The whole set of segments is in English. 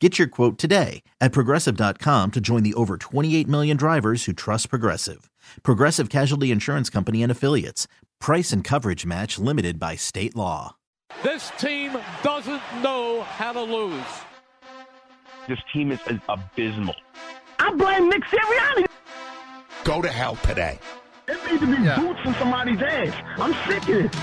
Get your quote today at progressive.com to join the over 28 million drivers who trust Progressive. Progressive Casualty Insurance Company and Affiliates. Price and coverage match limited by state law. This team doesn't know how to lose. This team is abysmal. I blame Nick Sirianni. Go to hell today. It needs to be boots in somebody's ass. I'm sick of it.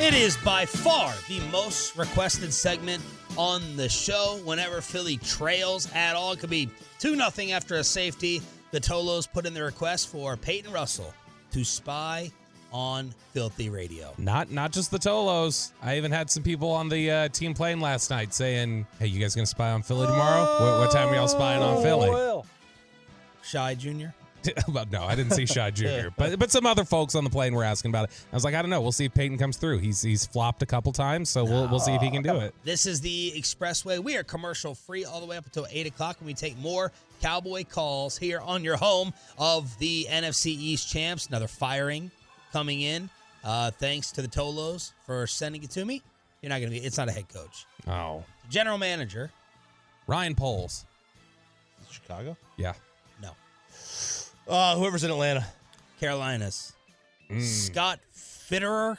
It is by far the most requested segment on the show. Whenever Philly trails at all, it could be 2 nothing after a safety. The Tolos put in the request for Peyton Russell to spy on Filthy Radio. Not not just the Tolos. I even had some people on the uh, team plane last night saying, "Hey, you guys gonna spy on Philly tomorrow? What, what time are y'all spying on Philly?" Shy Jr. but no, I didn't see Shy Jr. But but some other folks on the plane were asking about it. I was like, I don't know. We'll see if Peyton comes through. He's he's flopped a couple times, so we'll we'll see if he can do it. This is the Expressway. We are commercial free all the way up until 8 o'clock when we take more Cowboy calls here on your home of the NFC East champs. Another firing coming in. Uh, thanks to the Tolos for sending it to me. You're not going to be, it's not a head coach. Oh, General manager, Ryan Poles. Chicago? Yeah. No. Uh, whoever's in Atlanta. Carolinas. Mm. Scott Fitterer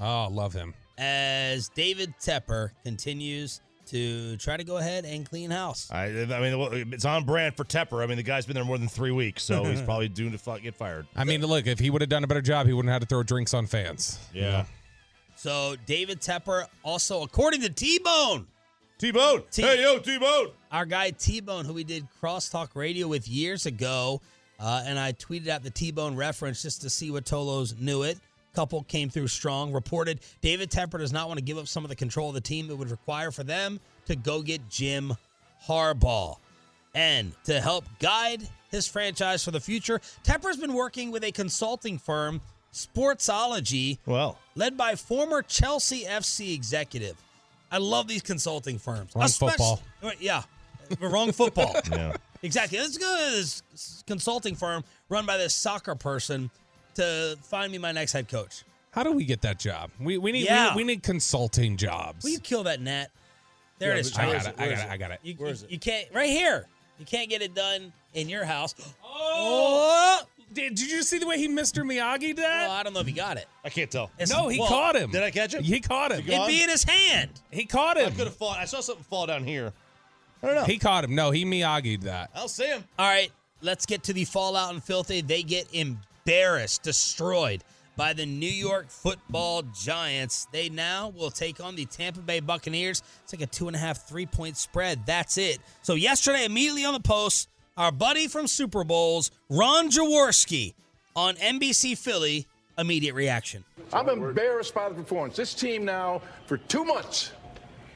Oh, love him. as David Tepper continues to try to go ahead and clean house. I, I mean, it's on brand for Tepper. I mean, the guy's been there more than three weeks, so he's probably doomed to fu- get fired. I mean, look, if he would have done a better job, he wouldn't have had to throw drinks on fans. Yeah. So David Tepper also, according to T-Bone, T-Bone. Hey, yo, T-Bone. our guy T-Bone, who we did crosstalk radio with years ago, uh, and I tweeted out the T-Bone reference just to see what Tolos knew it. Couple came through strong. Reported David Tepper does not want to give up some of the control of the team it would require for them to go get Jim Harbaugh. And to help guide his franchise for the future, Tepper's been working with a consulting firm, Sportsology, Well, led by former Chelsea FC executive. I love these consulting firms. Wrong Especially- football. Yeah, wrong football. yeah. Exactly. Let's go to this consulting firm run by this soccer person to find me my next head coach. How do we get that job? We we need Yeah. we, we need consulting jobs. Will you kill that net? There Yeah, it is. but I got it. I got it. I got it. You, Where you- is it? you can't right here. You can't get it done in your house. Oh! oh. Did, did you see the way he Mr. Miyagi Well, that? I don't know if he got it. I can't tell. It's- no, he well, caught him. Did I catch him? He caught him. Is it It'd be in his hand. He caught him. I could have fallen. I saw something fall down here. I don't know. He caught him. No, he Miyagi'd that. I'll see him. All right, let's get to the fallout and filthy. They get embarrassed, destroyed by the New York football giants. They now will take on the Tampa Bay Buccaneers. It's like a two and a half, three point spread. That's it. So, yesterday, immediately on the post, our buddy from Super Bowls, Ron Jaworski on NBC Philly, immediate reaction. I'm embarrassed by the performance. This team now, for two months,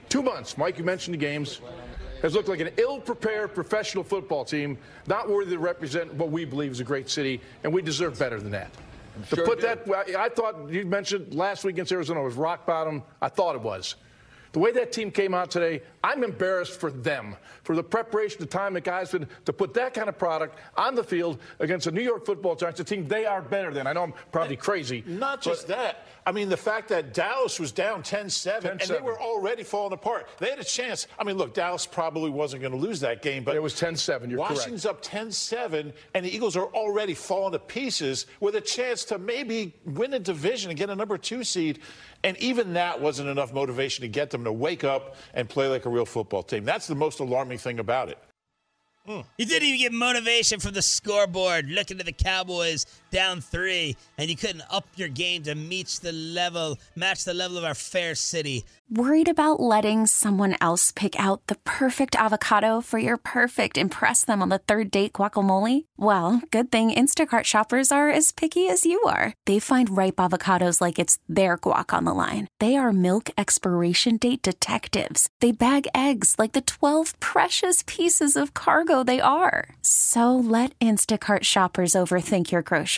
two months, Mike, you mentioned the games, has looked like an ill prepared professional football team, not worthy to represent what we believe is a great city, and we deserve better than that. to put that, I thought you mentioned last week against Arizona was rock bottom. I thought it was. The way that team came out today, I'm embarrassed for them, for the preparation, the time the guys been to put that kind of product on the field against a New York football Giants, a team they are better than. I know I'm probably crazy. Not just that. I mean, the fact that Dallas was down 10 7 and they were already falling apart. They had a chance. I mean, look, Dallas probably wasn't going to lose that game, but It was 10-7, you're correct. Washington's up 10 7, and the Eagles are already falling to pieces with a chance to maybe win a division and get a number two seed. And even that wasn't enough motivation to get them to wake up and play like a real football team. That's the most alarming thing about it. You didn't even get motivation from the scoreboard. Looking at the Cowboys down three, and you couldn't up your game to match the level, match the level of our fair city. Worried about letting someone else pick out the perfect avocado for your perfect impress them on the third date guacamole? Well, good thing Instacart shoppers are as picky as you are. They find ripe avocados like it's their guac on the line. They are milk expiration date detectives. They bag eggs like the 12 precious pieces of cargo they are. So let Instacart shoppers overthink your groceries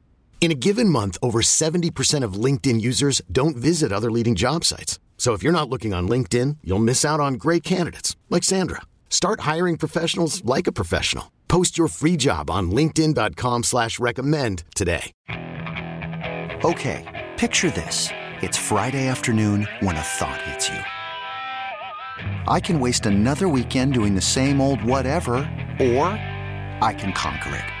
In a given month, over 70% of LinkedIn users don't visit other leading job sites. So if you're not looking on LinkedIn, you'll miss out on great candidates like Sandra. Start hiring professionals like a professional. Post your free job on LinkedIn.com slash recommend today. Okay, picture this. It's Friday afternoon when a thought hits you. I can waste another weekend doing the same old whatever, or I can conquer it.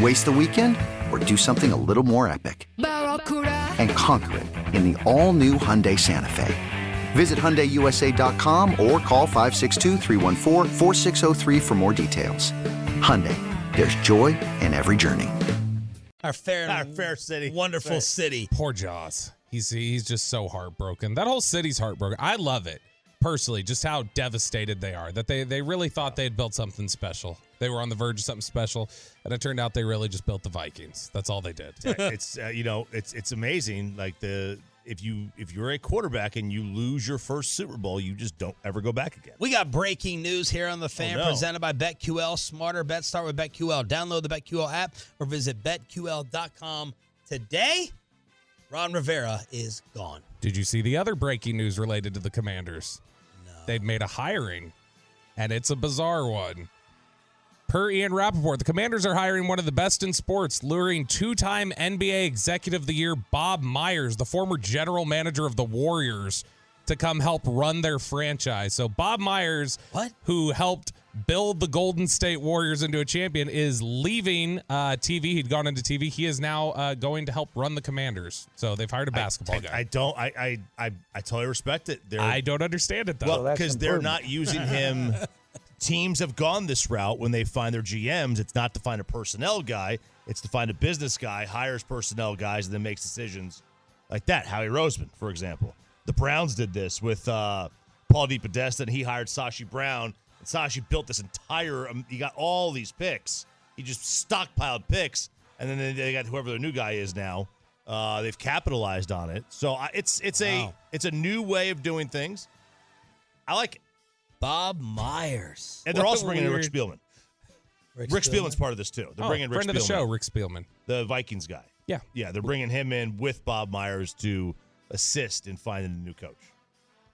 Waste the weekend or do something a little more epic? And conquer it in the all-new Hyundai Santa Fe. Visit HyundaiUSA.com or call 562 for more details. Hyundai, there's joy in every journey. Our fair, Our fair city. wonderful Right. city. Poor Jaws. He's he's just so heartbroken. That whole city's heartbroken. I love it personally, just how devastated they are. That they they really thought they had built something special. They were on the verge of something special, and it turned out they really just built the Vikings. That's all they did. it's uh, you know it's it's amazing like the if you if you're a quarterback and you lose your first Super Bowl you just don't ever go back again. We got breaking news here on the fan Oh, no. presented by BetQL. Smarter bets start with BetQL. Download the BetQL app or visit betql.com today. Ron Rivera is gone. Did you see the other breaking news related to the Commanders? No. They've made a hiring, and it's a bizarre one. Per Ian Rapoport, the Commanders are hiring one of the best in sports, luring two time NBA Executive of the Year Bob Myers, the former general manager of the Warriors, to come help run their franchise. So, Bob Myers, what? who helped build the Golden State Warriors into a champion, is leaving uh, TV. He'd gone into TV. He is now uh, going to help run the Commanders. So, they've hired a basketball I, guy. I don't I, I I I totally respect it. They're, I don't understand it though. Well, because they're not using him. Teams have gone this route when they find their GMs. It's not to find a personnel guy; it's to find a business guy, hires personnel guys, and then makes decisions like that. Howie Roseman, for example, the Browns did this with uh, Paul DePodesta, and he hired Sashi Brown. And Sashi built this entire. Um, he got all these picks. He just stockpiled picks, and then they- got whoever their new guy is now. Uh, they've capitalized on it, so I, it's it's a it's a new way of doing things. I like it. Bob Myers. And they're What also a bringing in Rick Spielman. Rick Rick, Spielman's part of this too. They're Oh, bringing Rick friend of the show, Rick Spielman. the Vikings guy. Yeah. Yeah, they're bringing him in with Bob Myers to assist in finding a new coach.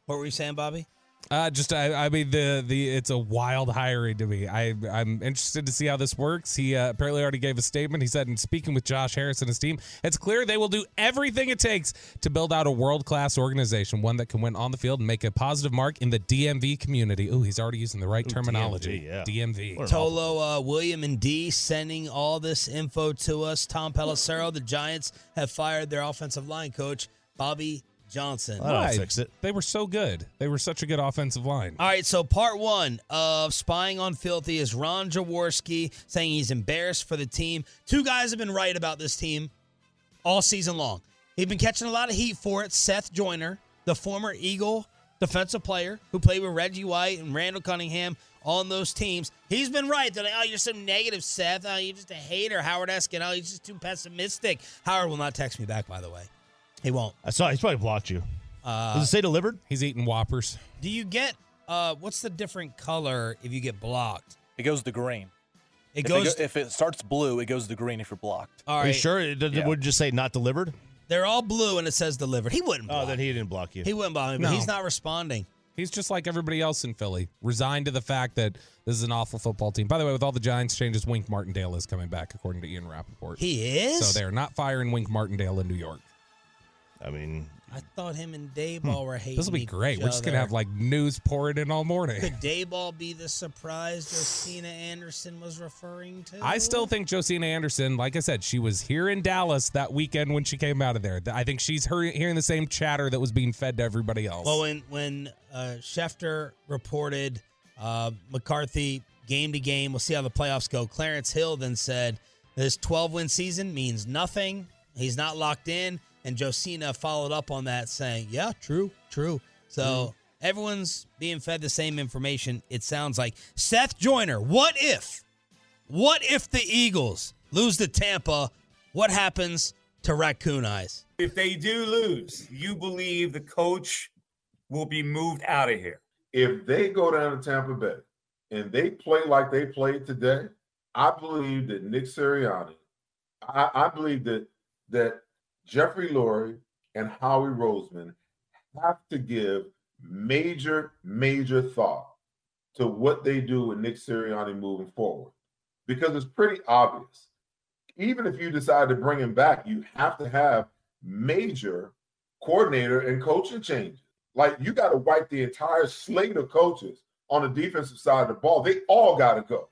What were you saying, Bobby? Uh, just I, I mean the the it's a wild hiring to me. I I'm interested to see how this works. He uh, apparently already gave a statement. He said in speaking with Josh Harris and his team, it's clear they will do everything it takes to build out a world class organization, one that can win on the field and make a positive mark in the DMV community. Ooh, he's already using the right Ooh, terminology. DMV, yeah. DMV. What an awful- Tolo, uh, William, and D sending all this info to us. Tom Pelissero, the Giants have fired their offensive line coach, Bobby Johnson. I don't Why? fix it. They were so good. They were such a good offensive line. All right, so part one of Spying on Filthy is Ron Jaworski saying he's embarrassed for the team. Two guys have been right about this team all season long. He's been catching a lot of heat for it. Seth Joyner, the former Eagle defensive player who played with Reggie White and Randall Cunningham on those teams. He's been right. They're like, oh, you're so negative, Seth. Oh, you're just a hater. Howard Eskin. Oh, he's just too pessimistic. Howard will not text me back, by the way. He won't. I saw he's probably blocked you. Uh, Does it say delivered? He's eating Whoppers. Do you get uh what's the different color if you get blocked? It goes to green. It if goes go- if it starts blue, it goes to green if you're blocked. All right. Are you sure? It, it Yeah. would just say not delivered. They're all blue and it says delivered. He wouldn't block. Oh, then he didn't block you. He wouldn't block me, but No. he's not responding. He's just like everybody else in Philly, resigned to the fact that this is an awful football team. By the way, with all the Giants changes, Wink Martindale is coming back, according to Ian Rapoport. He is? So they're not firing Wink Martindale in New York. I mean, I thought him and Daboll were hating. Hmm. This will be each great. We're just going to have like news pouring in all morning. Could Daboll be the surprise Josina Anderson was referring to? I still think Josina Anderson, like I said, she was here in Dallas that weekend when she came out of there. I think she's hearing the same chatter that was being fed to everybody else. Well, when when uh, Schefter reported uh, McCarthy game to game, we'll see how the playoffs go. Clarence Hill then said this 12 win season means nothing. He's not locked in. And Josina followed up on that, saying, "Yeah, true, true." So mm-hmm. everyone's being fed the same information. It sounds like Seth Joyner. What if? What if the Eagles lose to Tampa? What happens to Raccoon Eyes? If they do lose, you believe the coach will be moved out of here. if they go down to Tampa Bay and they play like they played today, I believe that Nick Sirianni, I, I believe that that Jeffrey Lurie and Howie Roseman have to give major, major thought to what they do with Nick Sirianni moving forward. Because it's pretty obvious. Even if you decide to bring him back, you have to have major coordinator and coaching changes. Like you got to wipe the entire slate of coaches on the defensive side of the ball. They all got to go.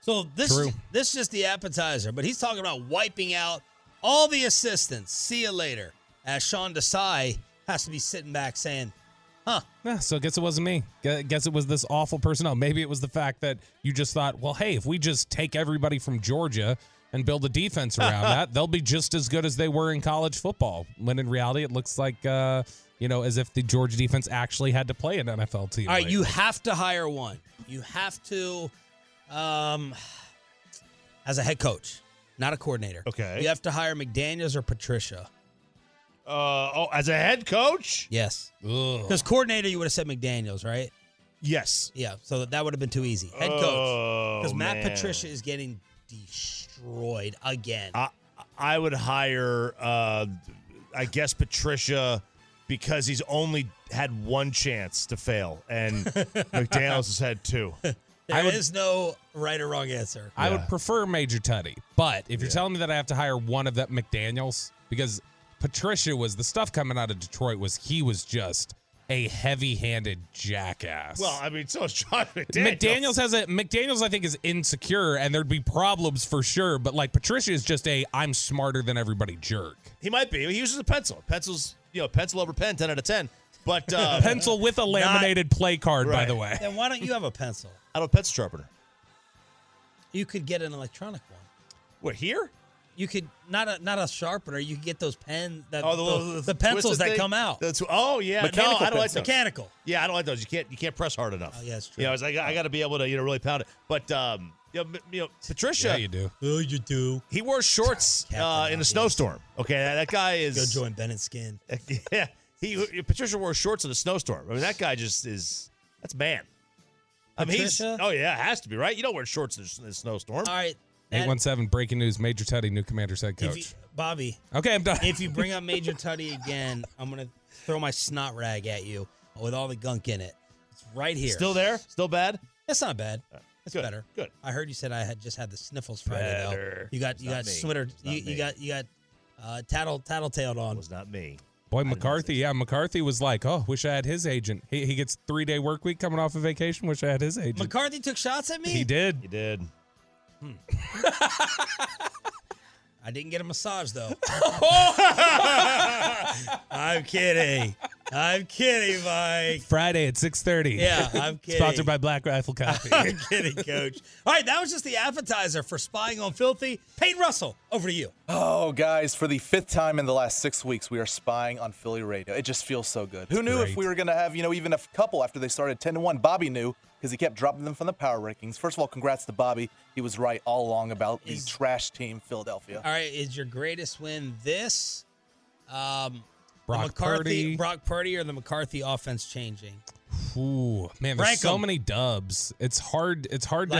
So this True. this is just the appetizer, but he's talking about wiping out all the assistants. See you later. As Sean Desai has to be sitting back saying, "Huh." Yeah, so I guess it wasn't me. Guess it was this awful personnel. Maybe it was the fact that you just thought, well, hey, if we just take everybody from Georgia and build a defense around that, they'll be just as good as they were in college football. When in reality, it looks like, uh, you know, as if the Georgia defense actually had to play an NFL team. All right, you have to hire one. You have to, um, as a head coach, not a coordinator. Okay. You have to hire McDaniel's or Patricia. Uh, oh, as a head coach? Yes. Because coordinator, you would have said McDaniel's, right? Yes. Yeah. So that would have been too easy. Head coach. Oh, Because Matt man. Patricia is getting destroyed again. I I would hire, uh, I guess Patricia, because he's only had one chance to fail, and McDaniel's has had two. There is no right or wrong answer. I would prefer Major Tuddy, but if you're telling me that I have to hire one of that McDaniels, because Patricia was the stuff coming out of Detroit was he was just a heavy-handed jackass. Well, I mean, so is John McDaniels. McDaniels has a McDaniels. I think is insecure, and there'd be problems for sure. But like Patricia is just a I'm smarter than everybody jerk. He might be. He uses a pencil. Pencil's, you know, pencil over pen, 10 out of 10. But uh, Pencil with a laminated play card, by the way. Then why don't you have a pencil? I don't have a pencil sharpener. You could get an electronic one. What here? You could not a not a sharpener. You could get those pen that Oh, the, the, little- the pencils that thing? come out. That's, oh yeah, Mechanical no, I don't like those. Mechanical. Yeah, I don't like those. You can't you can't press hard enough. Oh, yeah, it's You know, it's like I got to be able to you know really pound it. But um, you know, you know Patricia, Yeah, you do. Oh, you do. he wore shorts uh, in a snowstorm. Okay, that, that guy is Go join Bennett Skin. yeah, he Patricia wore shorts in a snowstorm. I mean, that guy just is that's man. I mean, he's Patricia? oh yeah, it has to be right. You don't wear shorts in a, snowstorm. All right, Eight one seven breaking news. Major Tuddy, new Commander's head coach. you, Bobby. Okay, I'm done. If you bring up Major Tuddy again, I'm gonna throw my snot rag at you with all the gunk in it. It's right here. Still there? Still bad? It's not bad. It's Good, better. good. I heard you said I had just had the sniffles Friday Better. though. You got It's you got me. sweater. You, you got you got uh, tattle tattletaled on. was not me. Boy, McCarthy, yeah, McCarthy was like, "Oh, wish I had his agent. He, he gets three day work week coming off of vacation. Wish I had his agent." McCarthy took shots at me. he did. He did. Hmm. I didn't get a massage though. I'm kidding. I'm kidding, Mike. Friday at 6:30. Yeah, I'm kidding. Sponsored by Black Rifle Coffee. I'm kidding, Coach. All right, that was just the appetizer for spying on Filthy. Peyton Russell, over to you. Oh, guys, for the fifth time in the last six weeks, we are spying on Philly radio. It just feels so good. Who knew if we were going to have, you know, even a couple after they started 10 to 1? Bobby knew because he kept dropping them from the power rankings. First of all, congrats to Bobby. He was right all along about the trash team, Philadelphia. All right, is your greatest win this? Um, Brock McCarthy, Purdy. Brock Purdy, or the McCarthy offense changing? Ooh, man, there's Rank so 'em. many dubs. It's hard. It's hard to.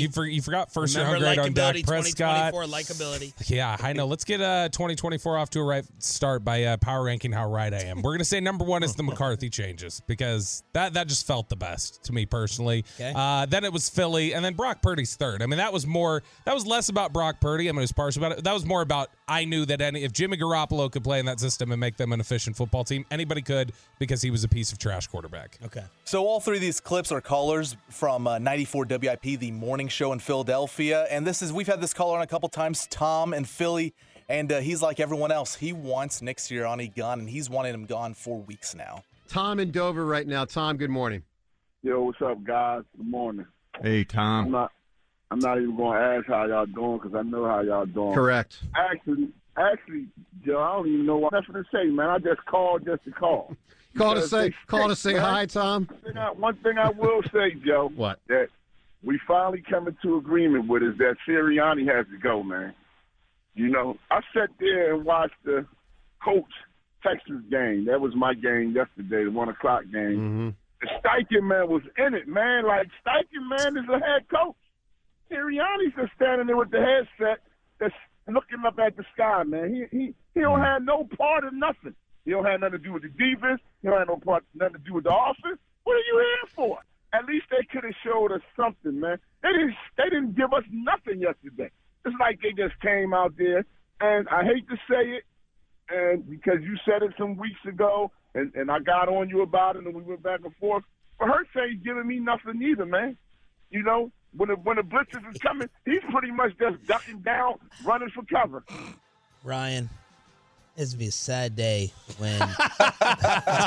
You, for, you forgot first Remember round grade on Dak likability, Prescott. 2024 likability. Yeah, I know. Let's get uh 2024 off to a right start by uh, power ranking how right I am. We're gonna say number one is the McCarthy changes because that that just felt the best to me personally. Okay. Uh, then it was Philly, and then Brock Purdy's third. I mean, that was more. That was less about Brock Purdy. I mean, it was partial about it. That was more about I knew that any if Jimmy Garoppolo could play in that system and make them an efficient football team, anybody could because he was a piece of trash quarterback. Okay. So all three of these clips are callers from uh, 94 WIP, the morning show in Philadelphia, and this is we've had this caller on a couple times, Tom in Philly, and uh, he's like everyone else. He wants Nick Sirianni gone, and he's wanted him gone for weeks now. Tom in Dover right now. Tom, good morning. Yo, what's up, guys? Good morning. Hey, Tom. I'm not. I'm not even going to ask how y'all doing because I know how y'all doing. Correct. Actually, actually, Joe, I don't even know what nothing to say, man. I just called just to call. Call to say, call to say hi, Tom. One thing I- One thing I will say, Joe, What? that we finally coming to agreement with is that Sirianni has to go, man. You know, I sat there and watched the Colts Texas game. That was my game yesterday, the one o'clock game. Mm-hmm. The Steichen man was in it, man. Like Steichen man is a head coach. Sirianni's just standing there with the headset, just looking up at the sky, man. He he he don't mm. have no part of nothing. He don't have nothing to do with the defense. He don't have no part nothing to do with the offense. What are you here for? At least they could have showed us something, man. They didn't they didn't give us nothing yesterday. It's like they just came out there, and I hate to say it, and because you said it some weeks ago, and, and I got on you about it, and we went back and forth. But Hurts ain't giving me nothing either, man. You know, when the when the blitzes is coming, he's pretty much just ducking down, running for cover. Ryan, it's gonna be a sad day when it's,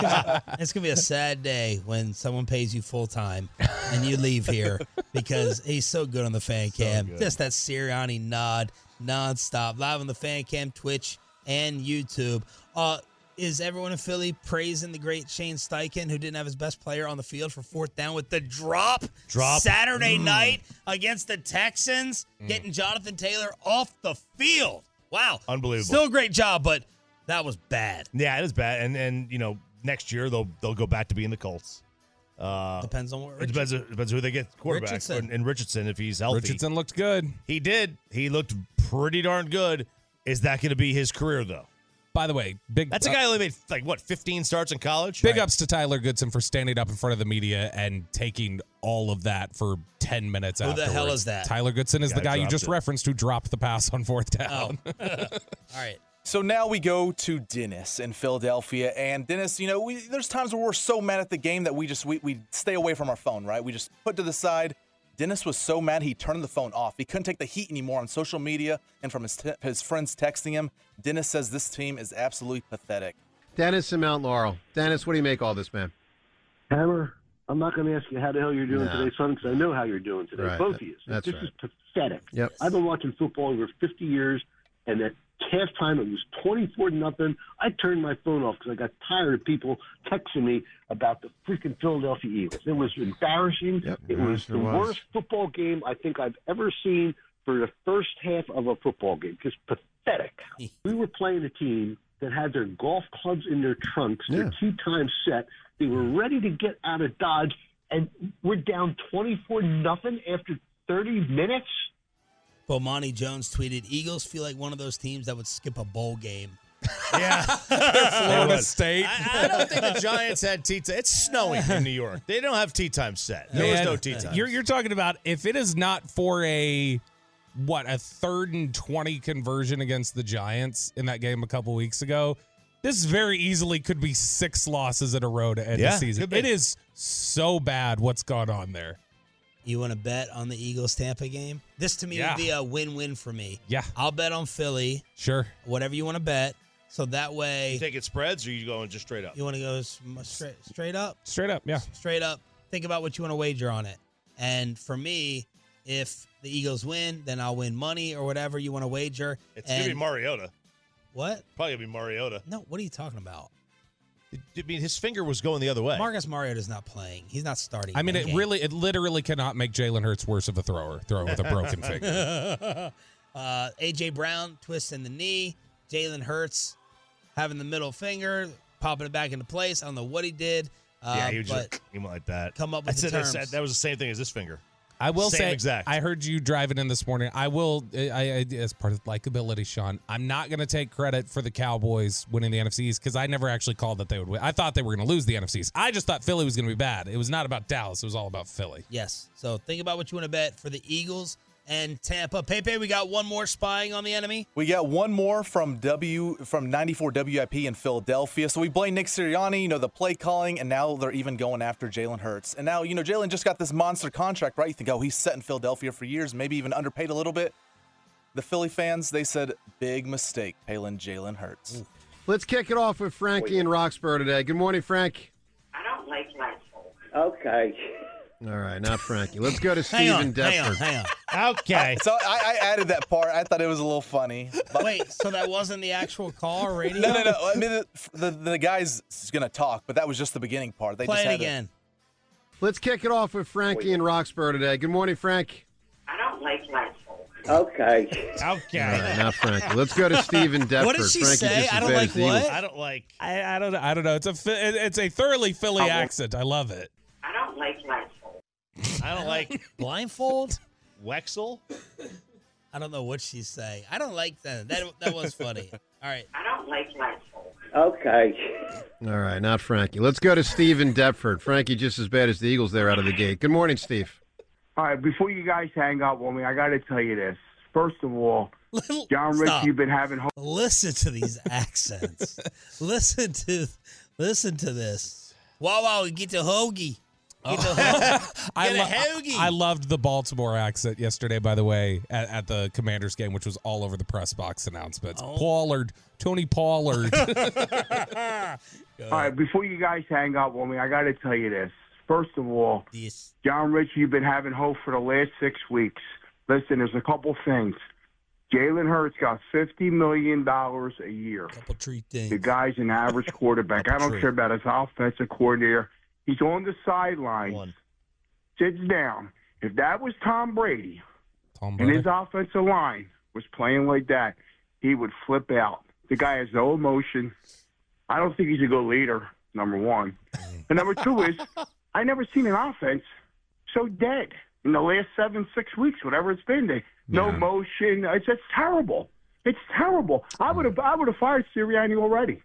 gonna, it's gonna be a sad day when someone pays you full time and you leave here because he's so good on the fan cam. good. Just that Sirianni nod nonstop, live on the fan cam, Twitch and YouTube. Uh, is everyone in Philly praising the great Shane Steichen, who didn't have his best player on the field for fourth down with the drop, Drop. Saturday Mm. night against the Texans, getting Jonathan Taylor off the field? Wow, Unbelievable. Still a great job, but that was bad. Yeah, it is bad. And and you know, next year they'll they'll go back to being the Colts. Uh, Depends on what it depends. It depends who they get quarterback Richardson. and, and Richardson if he's healthy. Richardson looked good. He did. He looked pretty darn good. Is that going to be his career though? By the way, big. That's a guy who only made like what 15 starts in college. Big ups to Tyler Goodson for standing up in front of the media and taking all of that for 10 minutes Who the hell is that? Tyler Goodson is Guy the guy you just it. referenced who dropped the pass on fourth Oh, down. all right. So now we go to Dennis in Philadelphia, and Dennis, you know, we, there's times where we're so mad at the game that we just we, we stay away from our phone, right? We just put to the side. Dennis was so mad he turned the phone off. He couldn't take the heat anymore on social media and from his te- his friends texting him. Dennis says this team is absolutely pathetic. Dennis in Mount Laurel. Dennis, what do you make all this, man? Hammer, I'm not going to ask you how the hell you're doing No. today, son, because I know how you're doing today. Right. Both of you. That's this right. is pathetic. Yep. I've been watching football over 50 years, and at halftime it was 24 to nothing. I turned my phone off because I got tired of people texting me about the freaking Philadelphia Eagles. It was embarrassing. Yep, it was the was. worst football game I think I've ever seen for the first half of a football game. Just pathetic. we were playing a team that had their golf clubs in their trunks, Yeah. their tea time set. They were ready to get out of Dodge, and we're down 24 nothing after 30 minutes. Bomani Jones tweeted, "Eagles feel like one of those teams that would skip a bowl game." Yeah, Florida would. State. I, I don't think the Giants had tea time. It's snowing in New York. They don't have tea time set. There was no tea time. You're, you're talking about if it is not for a what a third and twenty conversion against the Giants in that game a couple weeks ago. This very easily could be six losses in a row to end Yeah, the season. It is so bad what's gone on there. You want to bet on the Eagles Tampa game? This to me Yeah. would be a win-win for me. Yeah. I'll bet on Philly. Sure. Whatever you want to bet. So that way, You it spreads or you going just straight up? you want to go straight straight up, Straight up, yeah. straight up. Think about what you want to wager on it. And for me, if the Eagles win, then I'll win money or whatever you want to wager. It's and gonna be Mariota. What? Probably gonna be Mariota. No, what are you talking about? I mean, his finger was going the other way. Marcus Mariota is not playing. He's not starting. I mean, it game. really, it literally cannot make Jalen Hurts worse of a thrower, throwing with a broken finger. uh, AJ Brown twist in the knee. Jalen Hurts having the middle finger, popping it back into place. I don't know what he did. Uh, yeah, he was but just he went like that. come up with I the said that- terms. that was the same thing as this finger. I will Same say, exact. I heard you driving in this morning. I will, I, I as part of likability, Sean. I'm not going to take credit for the Cowboys winning the NFCs because I never actually called that they would win. I thought they were going to lose the NFCs. I just thought Philly was going to be bad. It was not about Dallas. It was all about Philly. Yes. So think about what you want to bet for the Eagles and Tampa. Pepe, we got one more spying on the enemy. We got one more from W from 94 WIP in Philadelphia. So we blame Nick Sirianni, you know, the play calling, and now they're even going after Jalen Hurts. And now, you know, Jalen just got this monster contract, right? You think, oh, he's set in Philadelphia for years, maybe even underpaid a little bit. The Philly fans, they said, big mistake, paying Jalen Hurts. Let's kick it off with Frankie in Roxborough today. Good morning, Frank. I don't like Flagpole. Okay. All right, not Frankie. Let's go to Stephen Steve Deptford. hang on, hang on. Okay. So I, I added that part. I thought it was a little funny. But Wait, so that wasn't the actual call or radio? no, no, no. I mean, the, the, the guy's going to talk, but that was just the beginning part. They Play just it had again. Let's kick it off with Frankie in Roxborough today. Good morning, Frank. I don't like Flagpole. Okay. Okay. All right, not Frankie. Let's go to Stephen in Deptford. What did she Frankie say? just I as don't bad like as the Eagles. what? I don't like. I, I don't, know. I don't know. It's a, it's a thoroughly Philly I accent. I love it. I don't like Flagpole. I don't like Blindfold? Wexel. I don't know what she's saying. I don't like that. That that was funny. All right. I don't like Flagpole. Okay. All right, not Frankie. Let's go to Steve in Deptford. Frankie just as bad as the Eagles there out of the gate. Good morning, Steve. All right, before you guys hang up on me, I got to tell you this. First of all, John Rich, Stop. you've been having. Ho- Listen to these accents. listen to listen to this. Wow, wow, we get to hoagie. Get oh. the ho- I, Get a lo- hoagie. I loved the Baltimore accent yesterday, by the way, at, at the Commanders game, which was all over the press box announcements. Oh. Pollard, Tony Pollard. all right, before you guys hang up on me, I got to tell you this. First of all, Yes. John Rich, you've been having hope for the last six weeks. Listen, there's a couple things. Jalen Hurts got fifty million dollars a year. Couple treat things. The guy's an average quarterback. I don't True. care about his offensive coordinator. He's on the sidelines, sits down. If that was Tom Brady Tom and his offensive line was playing like that, he would flip out. The guy has no emotion. I don't think he's a good leader. Number one, mm. and number two is I never seen an offense so dead in the last seven, six weeks, whatever it's been. They, no Yeah. motion. It's just terrible. It's terrible. I mm. would have I would have fired Sirianni already.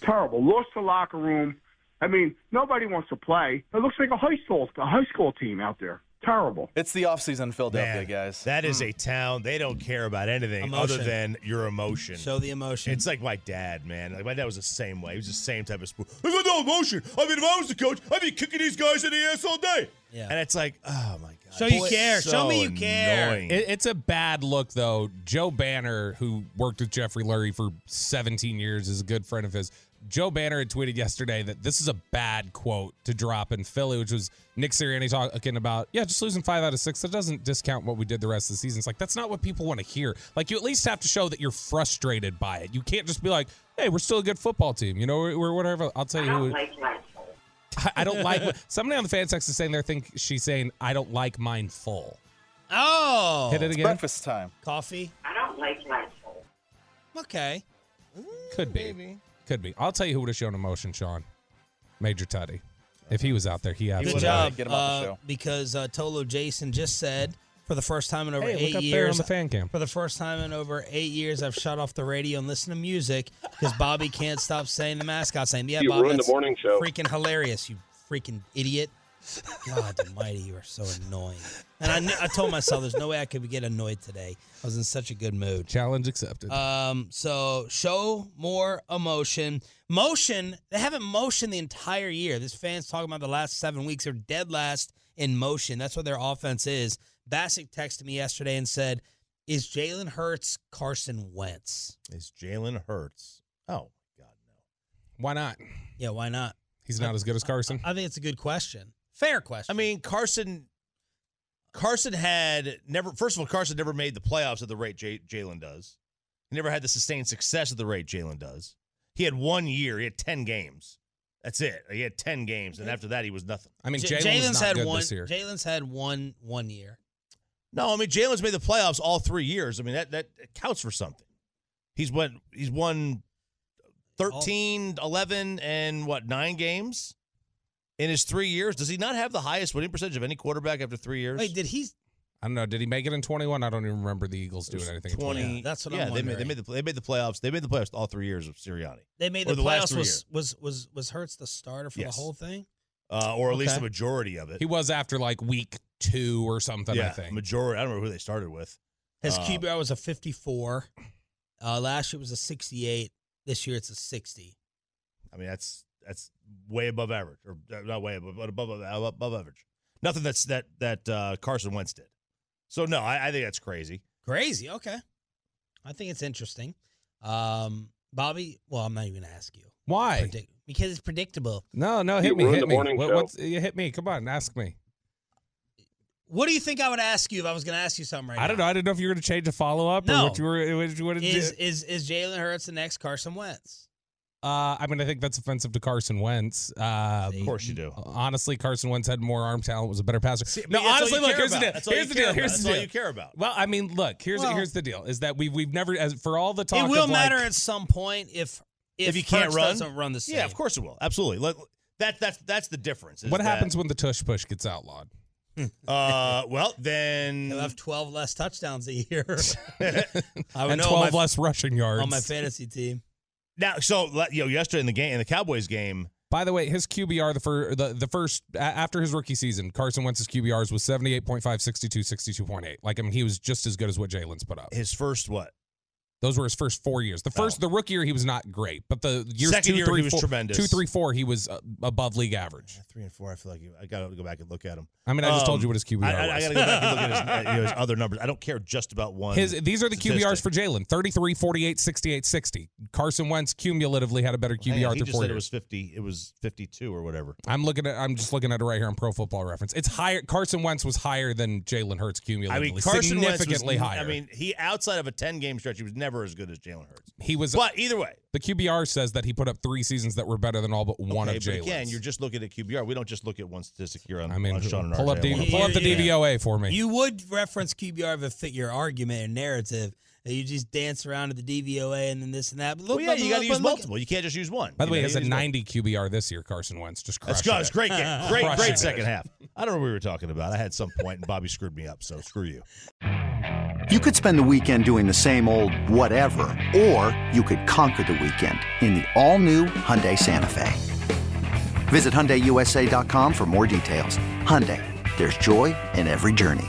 Terrible. Lost the locker room. I mean, nobody wants to play. It looks like a high school a high school team out there. Terrible. It's the offseason in Philadelphia, Man, guys. That is hmm. a town. They don't care about anything other than your emotion. Show the emotion. It's like my dad, man. Like my dad was the same way. He was the same type of spoon. I got no emotion. I mean, if I was the coach, I'd be kicking these guys in the ass all day. Yeah. And it's like, oh my god. Show you Boy, care. so Show me you care. annoying. It, it's a bad look, though. Joe Banner, who worked with Jeffrey Lurie for 17 years, is a good friend of his. Joe Banner had tweeted yesterday that this is a bad quote to drop in Philly, which was Nick Sirianni talking about, yeah, just losing five out of six. That doesn't discount what we did the rest of the season. It's like, that's not what people want to hear. Like, you at least have to show that you're frustrated by it. You can't just be like, hey, we're still a good football team. You know, we're, we're whatever. I'll tell you who. don't like Flagpole. I, I don't like. Somebody on the fan text is saying they think she's saying, I don't like mine full. Oh. Hit it It's again. breakfast time. Coffee. I don't like Flagpole. Okay. Could be. Could be. I'll tell you who would have shown emotion, Sean. Major Tuddy. If he was out there, he Good absolutely job. Get him off the uh, show. Because uh, Tolo Jason just said for the first time in over Hey, look eight up there on years. the fan cam. For the first time in over eight years, I've shut off the radio and listened to music because Bobby can't stop saying the mascot's name. Yeah, You Bob, ruined the that's morning show. Freaking hilarious, you freaking idiot. God almighty, you are so annoying. And I, kn- I told myself there's no way I could get annoyed today. I was in such a good mood. Challenge accepted. Um, so show more emotion. Motion, they haven't motioned the entire year. This fans talking about the last seven weeks They're dead last in motion. That's what their offense is. Bassick texted me yesterday and said, Is Jalen Hurts Carson Wentz? Is Jalen Hurts Oh, God, no. Why not? Yeah, why not? He's not as good as Carson. I think it's a good question. Fair question. I mean, Carson. Carson had never. First of all, Carson never made the playoffs at the rate J- Jalen does. He never had the sustained success at the rate Jalen does. He had one year. He had ten games. That's it. He had ten games, and after that, he was nothing. I mean, J- Jalen's not had good one. this year. Jalen's had one one year. No, I mean Jalen's made the playoffs all three years. I mean that that counts for something. He's won. He's won 13, 11, and what nine games in his three years. Does he not have the highest winning percentage of any quarterback after three years? Wait, did he? I don't know. Did he make it in 21? I don't even remember the Eagles doing anything. in 20. 21. that's what yeah, I'm they made, they made the they made the playoffs. They made the playoffs all three years of Sirianni. They made the, the playoffs. three Was, was was was Hurts the starter for Yes. the whole thing? uh, or at least the majority of it. He was after like week two or something, yeah, I think. majority. I don't remember who they started with. His Uh, QBR was a 54. Uh, last year was a 68. This year it's a 60. I mean, that's that's way above average, or uh, not way above, but above above, above average. Nothing that's that that uh, Carson Wentz did. So no, I, I think that's crazy. Crazy. Okay. I think it's interesting. Um, Bobby, well, I'm not even going to ask you. Why? Predict- because it's predictable. No, no, hit You me, ruined hit the me. morning What, show. what's, you hit me. Come on, ask me. What do you think I would ask you if I was going to ask you something right I don't know. I didn't know if you were going to change a follow up No. or what you were. What you wanted to Is do. is is Jalen Hurts the next Carson Wentz? Uh, I mean, I think that's offensive to Carson Wentz. Uh, Of course you do. Honestly, Carson Wentz had more arm talent, was a better passer. but no, honestly, look, here's the about. deal. That's all Here's the deal. about. Here's That's the all deal. you care about. Well, I mean, look, here's Well- here's the deal: is that we've we've never, as for all the talk, It will of like, matter at some point if if, If, he can't run, doesn't run the same. Yeah, of course it will. Absolutely. Let, that that's that's the difference. What that- happens when the tush push gets outlawed? Uh, well, then He'll have 12 less touchdowns a year. I would and know 12 my- less rushing yards on my fantasy team. Now. So you know, yesterday in the game, in the Cowboys game, By the way, his QBR the fir- the the first after his rookie season, Carson Wentz's QBRs was 78.5, 62, 62.8. Like I mean, he was just as good as what Jalen's put up. his first what? Those were his first four years. The first, the rookie year, he was not great, but the years Second two, year, three, he was four- tremendous. Two, three, four, he was uh, above league average. Three and four. I feel like you, I got to go back and look at him. I mean, I just told Um, you what his QBR I, I, I got to go back and look at his, you know, his other numbers. I don't care just about one. His these are the statistic. QBRs for Jalen 33, 48, 68, 60. Carson Wentz cumulatively had a better QBR on, he through just four said it was fifty. It was fifty-two or whatever. I'm looking at I'm just looking at it right here on Pro Football Reference. It's higher. Carson Wentz was higher than Jalen Hurts cumulatively. I mean, Carson Wentz was, significantly higher. I mean, he outside of a ten-game stretch, he was never as good as Jalen Hurts. he was. But either way, the QBR says that he put up three seasons that were better than all but one okay, of but Jalen's. again, you're just looking at QBR. We don't just look at one statistic here on, I mean, on Sean and pull RJ. up, D- I wanna- pull up the DVOA for me. You would reference QBR if it fit your argument and narrative. That you just dance around to the DVOA and then this and that. But look, Well, yeah, but you got to use but look- multiple. You can't just use one. By the You way, know, he has a you use 90 QBR this year. Carson Wentz just That's good. It. great game. Great, Crushing great second half. I don't know what we were talking about. I had some point and Bobby screwed me up, so screw you. You could spend the weekend doing the same old whatever, or you could conquer the weekend in the all-new Hyundai Santa Fe. Visit HyundaiUSA.com for more details. Hyundai, there's joy in every journey.